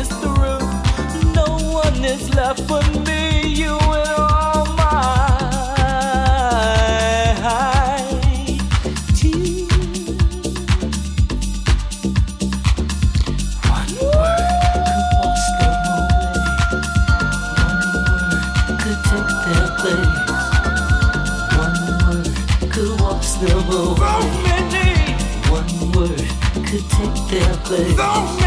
is the room. No one is left but me. place. No.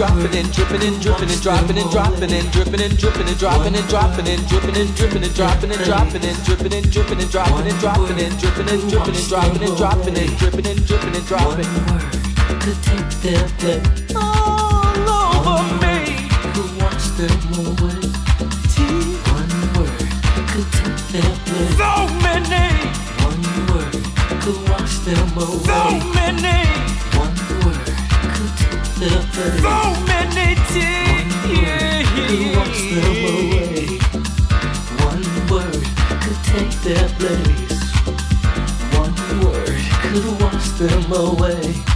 dropping and dripping and dripping and dropping and dropping and dripping and dripping and dropping and dropping and dripping and dripping and dropping and dropping and dripping and dripping and dropping and dropping and dripping and dripping and dropping and dropping and dripping and dripping and dropping. Could take their breath all over me. Who wants them away? One word could take their breath. So many. One word could wash them away. So many. So many tears. Could wash them away. One word could take their place. One word could wash them away.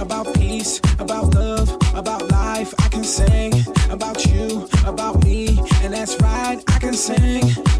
about peace, about love, about life. I can sing about you, about me, and that's right, I can sing.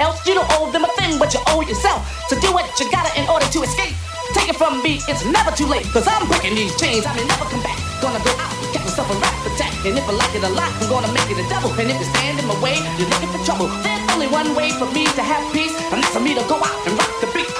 else. You don't owe them a thing, but you owe yourself. To do it, you gotta in order to escape. Take it from me, it's never too late. Cause I'm breaking these chains, I may never come back. Gonna go out, catch myself a rap attack. And if I like it a lot, I'm gonna make it a double. And if you stand in my way, you're looking for trouble. There's only one way for me to have peace, and that's for me to go out and rock the beat.